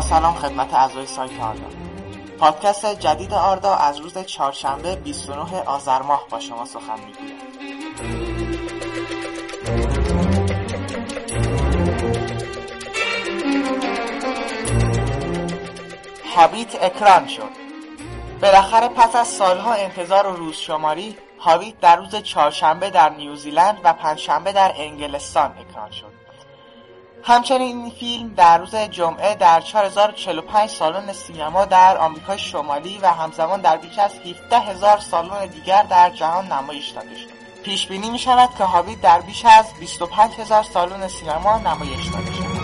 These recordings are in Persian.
سلام خدمت اعضای سایت آردا. پادکست جدید آردا از روز چهارشنبه 29 آذر ماه با شما سخن می‌گوید هابیت اکران شد. بالاخره پس از سالها انتظار و روزشماری هابیت در روز چهارشنبه در نیوزیلند و پنجشنبه در انگلستان اکران شد. همچنین این فیلم در روز جمعه در 4045 سالن سینما در آمریکای شمالی و همزمان در بیش از 17 هزار سالن دیگر در جهان نمایش داده شد پیش بینی می شود که هابیت در بیش از 25 هزار سالن سینما نمایش داده شد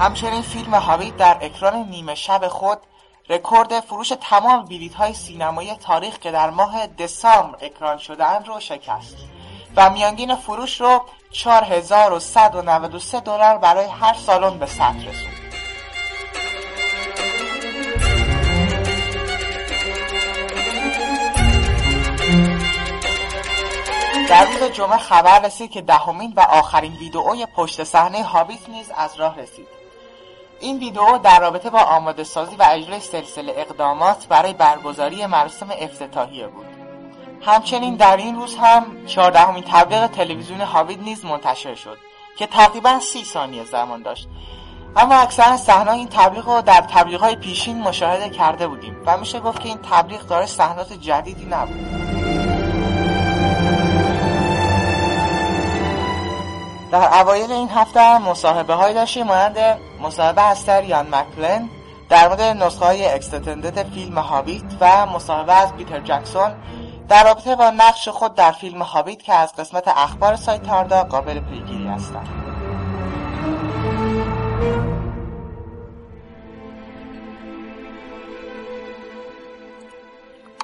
همچنین فیلم هابیت در اکران نیمه شب خود رکورد فروش تمام بلیط های سینمایی تاریخ که در ماه دسامبر اکران شدهاند رو شکست. و میانگین فروش رو 4193 دلار برای هر سالن به ثبت رسوند. در روز جمعه خبر رسید که دهمین و آخرین ویدئوی پشت صحنه هابیت نیز از راه رسید. این ویدئو در رابطه با آماده سازی و اجرای سلسله اقدامات برای برگزاری مراسم افتتاحیه بود. همچنین در این روز هم چهاردهمین تبلیغ تلویزیون هابیت نیز منتشر شد که تقریبا سی ثانیه زمان داشت. اما اکثر صحنه این تبلیغ رو در تبلیغ های پیشین مشاهده کرده بودیم و میشه گفت که این تبلیغ داره صحنات جدیدی نبود. در اوایل این هفته مصاحبه های داشتیم مانند مصاحبه از یان مکلن در مورد نسخه های اکستندد فیلم هابیت و مصاحبه از پیتر جکسون در رابطه با نقش خود در فیلم هابیت که از قسمت اخبار سایت آردا قابل پیگیری هستند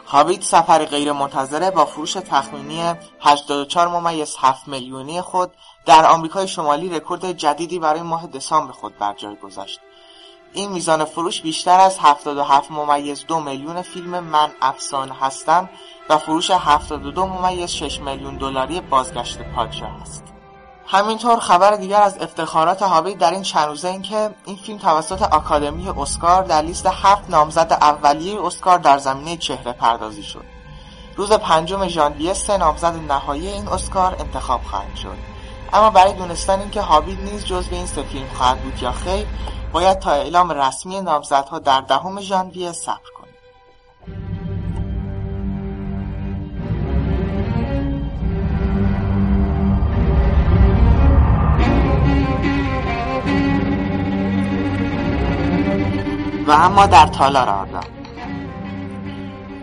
هابیت سفر غیر منتظره با فروش تخمینی 84 ممیز 7 میلیونی خود در آمریکای شمالی رکورد جدیدی برای ماه دسامبر خود بر جای گذاشت. این میزان فروش بیشتر از 77 ممیز دو میلیون فیلم من افسانه هستم فروش 72 ممیز 6 میلیون دلاری بازگشت پادشاه است. همینطور خبر دیگر از افتخارات هابی در این چند روزه این که این فیلم توسط آکادمی اسکار در لیست هفت نامزد اولیه اسکار در زمینه چهره پردازی شد. روز پنجم ژانویه سه نامزد نهایی این اسکار انتخاب خواهند شد. اما برای دونستن اینکه هابیت نیز جزو این سه فیلم خواهد بود یا خیر باید تا اعلام رسمی نامزدها در دهم ژانویه صبر کنید و اما در تالار آردا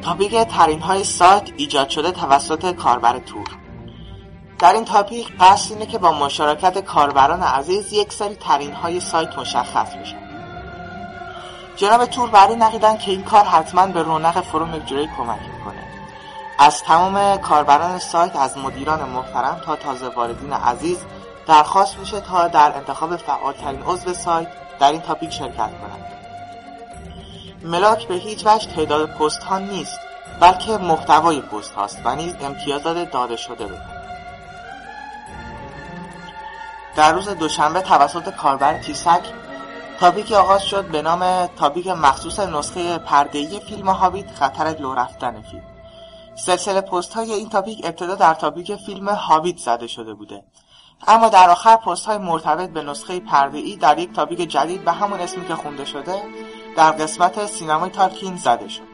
تاپیک ترین های سایت ایجاد شده توسط کاربر تور. در این تاپیک قصد اینه که با مشارکت کاربران عزیز یک سری ترین های سایت مشخص بشه. جناب تور برای نقیدن که این کار حتما به رونق فروم اجرایی کمک می‌کنه. از تمام کاربران سایت از مدیران محترم تا تازه واردین عزیز درخواست میشه تا در انتخاب فعالترین عضو سایت در این topic شرکت کنند. ملاک به هیچ وجه تعداد پست ها نیست بلکه محتوای پست هاست و نیز امتیازات داده شده بکنه در روز دوشنبه توسط کاربر تیسک topic ی آغاز شد به نام topic مخصوص نسخه پردهی فیلم هابیت خطر لو رفتن فیلم. سلسله پست های این topic ابتدا در topic فیلم هابیت زده شده بوده. اما در آخر پست های مرتبط به نسخه پردهی در یک تاپیک جدید به همون اسمی که خونده شده در قسمت سینمای تارکین زده شد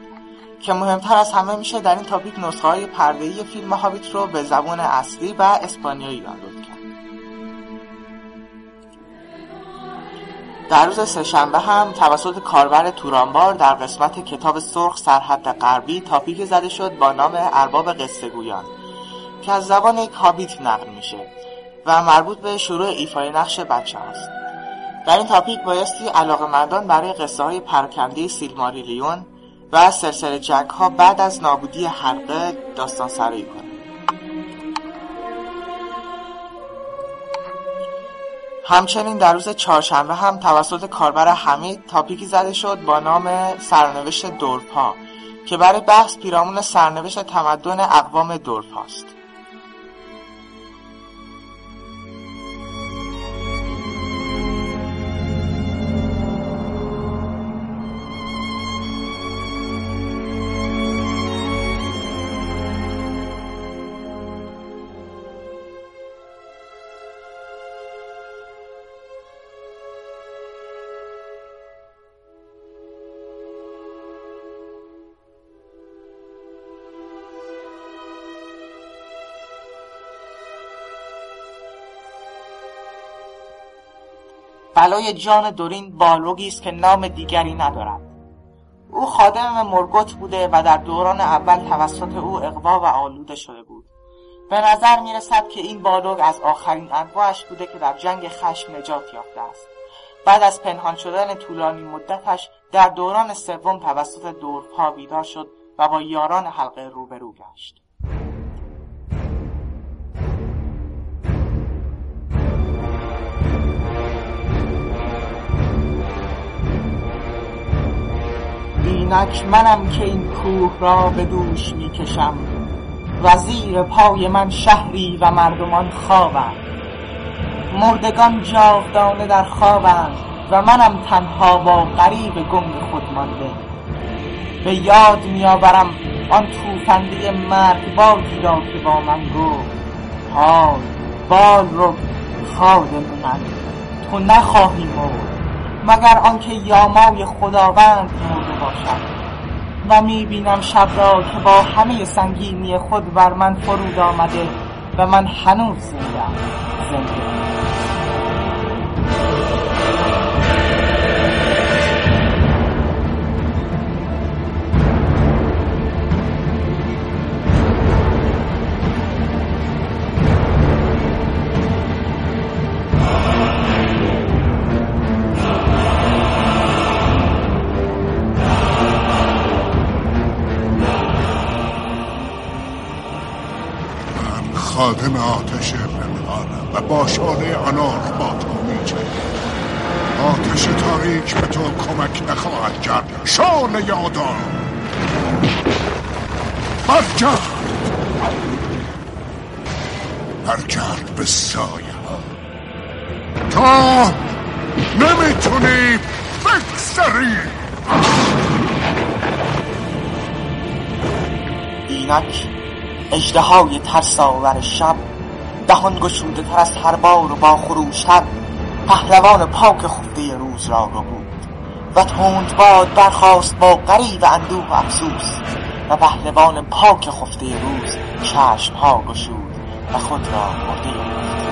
که مهمتر از همه میشه در این تاپیک نسخه های پردهی فیلم هابیت رو به زبان اصلی و اسپانیایی دانلود کرد. در روز سهشنبه هم توسط کاربر تورانبار در قسمت کتاب سرخ سرحد غربی تاپیک زده شد با نام ارباب قصه گویان که از زبان یک هابیت نقل میشه و مربوط به شروع ایفای نقش بچه هاست در این تاپیک بایستی علاقه مندان برای قصه های پرکنده سیلماریلیون و سلسله جنگ ها بعد از نابودی حلقه داستان سرایی کنند. همچنین در روز چهارشنبه هم توسط کاربر حمید تاپیکی زده شد با نام سرنوشت دورپا که برای بحث پیرامون سرنوشت تمدن اقوام دورپاست بلای جان دورین بالوگی است که نام دیگری ندارد. او خادم مرگوت بوده و در دوران اول توسط او اقوا و آلوده شده بود. به نظر می رسد که این بالوگ از آخرین انواعش بوده که در جنگ خشم نجات یافته است. بعد از پنهان شدن طولانی مدتش در دوران سوم توسط دورها بیدار شد و با یاران حلقه روبرو گشت. اینک منم که این کوه را به دوش می کشم پای من شهری و مردمان خوابند. مردگان جاودانه در خوابند و منم تنها با غریب گنگ خود مانده. به یاد میآورم آن توفنده مرگباری را که با من گفت حال بال رو خادم من تو نخواهی مرد. مگر آنکه یامای خداوند مرده باشد. و می‌بینم شب را که با همه سنگینی خود بر من فرود آمده و من هنوز زنده زنده خادم آتش رمهانم و با شاله آنار با تو میچه آتش تاریک به تو کمک نخواهد کرد. شاله یادان برگرد. برگرد به سایه ها. تا نمی‌تونی بگذری. اینک اجدهای ترساور شب دهان گشوده تر از هر بار و با خروشتر پهلوان پاک خفته روز را رو و تند باد برخواست با غریب اندوه و افسوس و پهلوان پاک خفته روز چشم ها گشود و خود را مرده یافت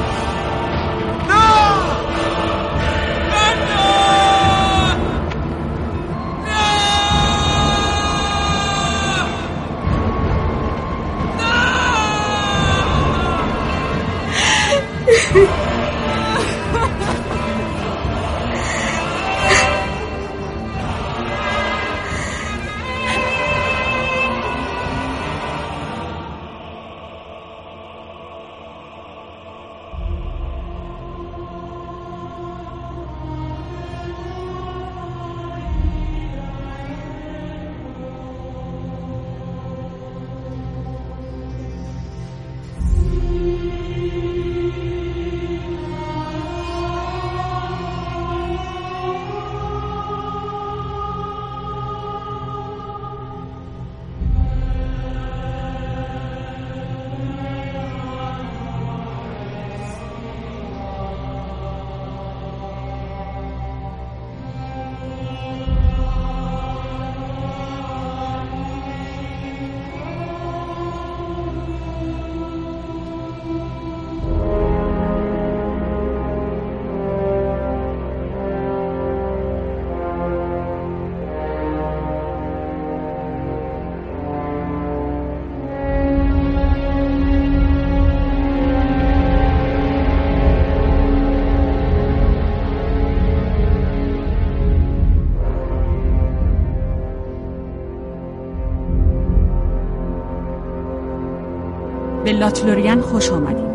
به لاتلورین خوش آمدیم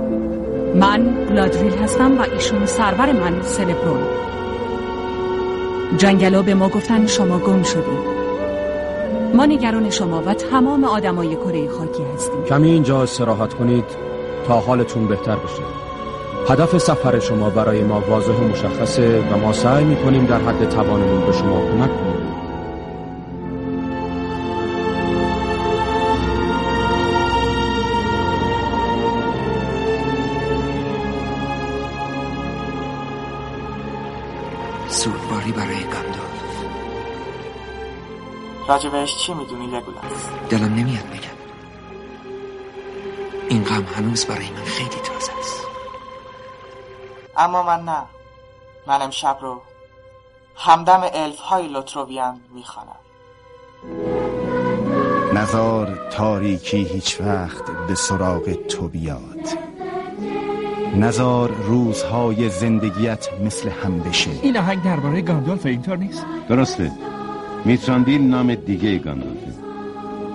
من گلادریل هستم و ایشون سرور من سلبرون. جنگلا به ما گفتن شما گم شدید ما نگران شما و تمام آدمای کره خاکی هستیم. کمی اینجا استراحت کنید تا حالتون بهتر بشه. هدف سفر شما برای ما واضح و مشخصه و ما سعی می‌کنیم در حد توانمون به شما کمک کنیم. سوگواری برای گندالف راجبش چی می‌دونی؟ لگولاس دلم نمیاد بگم. این غم هنوز برای من خیلی تازه است. اما من نه. من امشب رو همدم الف های لوتروویان می‌خوانم. نزار تاریکی هیچ وقت به سراغ تو بیاد. نزار روزهای زندگیت مثل هم بشه. این آهنگ درباره گاندالف اینطور نیست؟ درسته. میتراندیل نام دیگه گاندالفه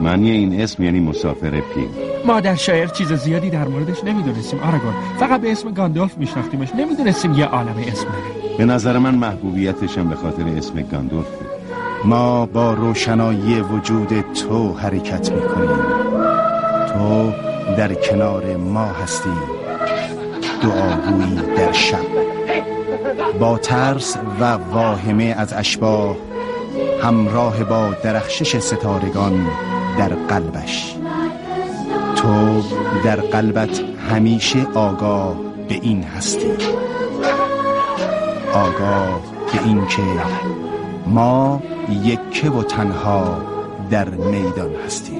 معنی این اسم یعنی مسافر پیر. ما در شاعر چیز زیادی در موردش نمی‌دونستیم آراگون. فقط به اسم گاندالف میشناختیمش. نمی‌دونستیم یه عالم اسم داره. به نظر من محبوبیتشم به خاطر اسم گاندالف ما با روشنایی وجود تو حرکت می‌کنیم. تو در کنار ما هستی. دعاگویی در شب. با ترس و واهمه از اشباه همراه با درخشش ستارگان در قلبش. تو در قلبت همیشه آگاه به این هستی. آگاه به این که ما یکه و تنها در میدان هستیم.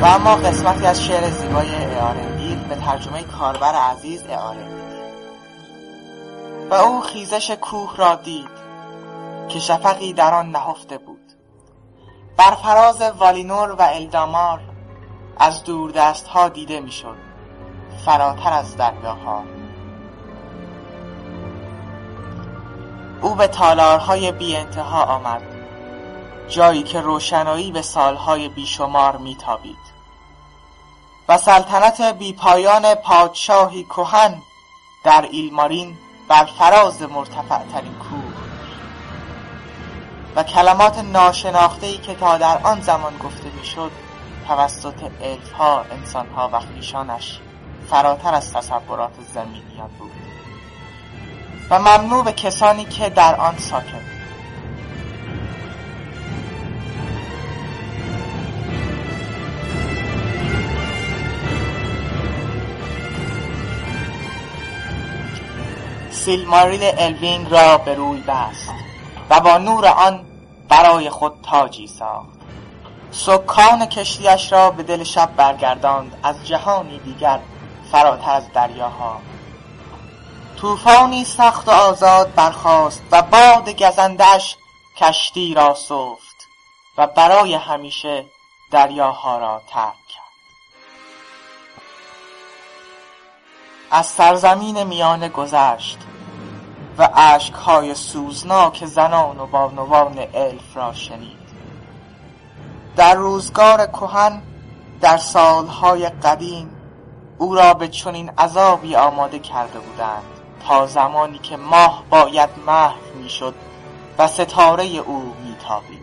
و اما قسمتی از شعر زیبای اعارندیل به ترجمه کاربر عزیز اعارندیل و او خیزش کوه را دید که شفقی در آن نهفته بود. بر فراز والینور و الدامار از دور دست ها دیده می‌شد فراتر از دریاها. او به تالارهای بی انتها آمد. جایی که روشنایی به سالهای بیشمار میتابید. و سلطنت بیپایان پادشاهی کهن در ایلمارین بر فراز مرتفع ترین کوه. و کلمات ناشناخته‌ای که تا در آن زمان گفته می‌شد توسط الفها انسانها و خویشانش فراتر از تصورات زمینیان بود. و ممنوع به کسانی که در آن ساکن سیلماریل الوینگ را به روی بست و با نور آن برای خود تاجی ساخت. سکان کشتیش را به دل شب برگرداند از جهانی دیگر فراتر از دریاها. طوفانی سخت و آزاد برخاست و باد گزندش کشتی را سفت و برای همیشه دریاها را ترک کرد. از سرزمین میانه گذشت و اشکهای سوزناک زنان و بانوان الف را شنید. در روزگار کهن در سالهای قدیم او را به چنین عذابی آماده کرده بودند تا زمانی که ماه باید محو می‌شد و ستاره او میتابید.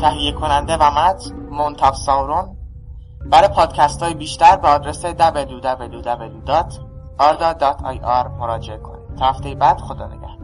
تهیه کننده و متن منتاف ساورون برای پادکست های بیشتر به آدرس www.arda.ir مراجعه کنید. تا هفته بعد خدا نگهدار.